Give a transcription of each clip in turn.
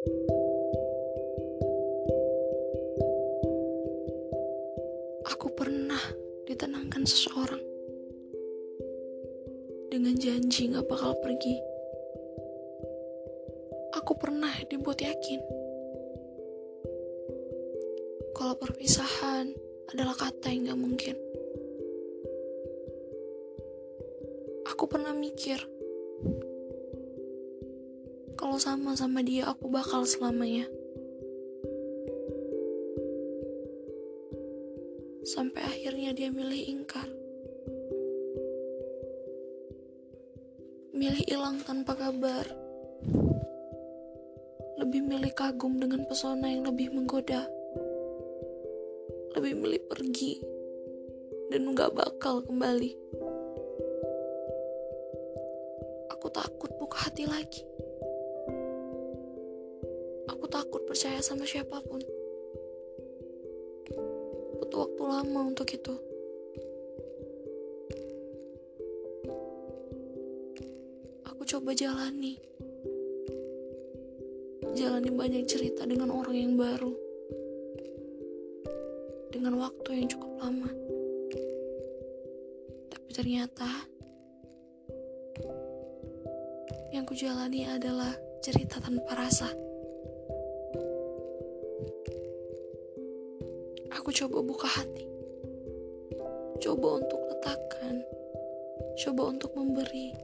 Aku pernah ditenangkan seseorang dengan janji gak bakal pergi. Aku pernah dibuat yakin kalau perpisahan adalah kata yang gak mungkin. Aku pernah mikir kalau sama-sama dia aku bakal selamanya. Sampai akhirnya dia milih ingkar. Milih hilang tanpa kabar. Lebih milih kagum dengan pesona yang lebih menggoda. Lebih milih pergi dan gak bakal kembali. Aku takut buka hati lagi. Aku takut percaya sama siapa pun. Butuh waktu lama untuk itu. Aku coba jalani. Jalani banyak cerita dengan orang yang baru. Dengan waktu yang cukup lama. Tapi ternyata yang ku jalani adalah cerita tanpa rasa. Aku coba buka hati. Coba untuk letakkan. Coba untuk memberi.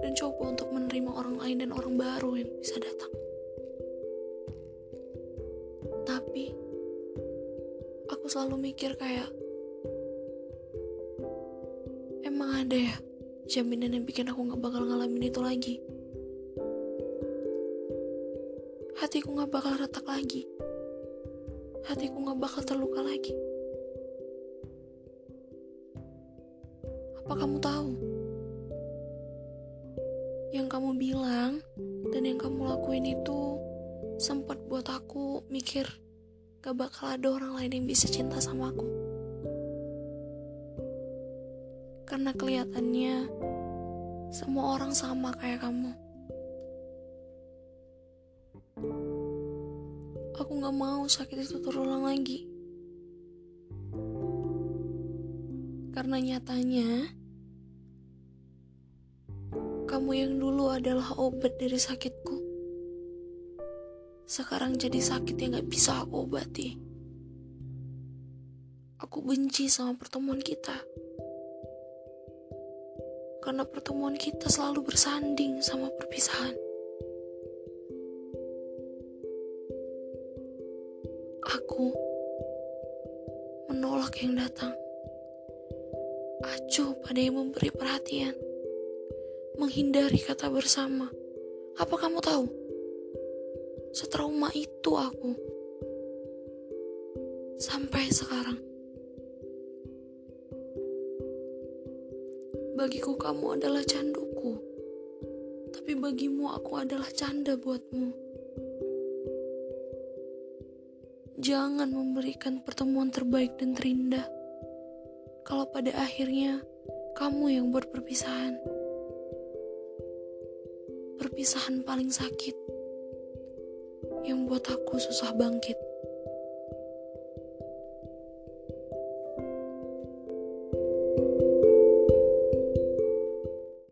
Dan coba untuk menerima orang lain dan orang baru yang bisa datang. Tapi aku selalu mikir kayak emang ada ya jaminan yang bikin aku gak bakal ngalamin itu lagi. Hatiku gak bakal retak lagi hatiku gak bakal terluka lagi. Apa kamu tahu? Yang kamu bilang dan yang kamu lakuin itu sempat buat aku mikir gak bakal ada orang lain yang bisa cinta sama aku. Karena kelihatannya semua orang sama kayak kamu. Aku gak mau sakit itu terulang lagi. Karena nyatanya, kamu yang dulu adalah obat dari sakitku. Sekarang jadi sakit yang gak bisa aku obati. Aku benci sama pertemuan kita. Karena pertemuan kita selalu bersanding sama perpisahan. Aku menolak yang datang. Acuh pada yang memberi perhatian. Menghindari kata bersama. Apa kamu tahu? Setrauma itu aku. Sampai sekarang. Bagiku kamu adalah canduku. Tapi bagimu aku adalah canda buatmu. Jangan memberikan pertemuan terbaik dan terindah. Kalau pada akhirnya kamu yang buat perpisahan. Perpisahan paling sakit yang buat aku susah bangkit.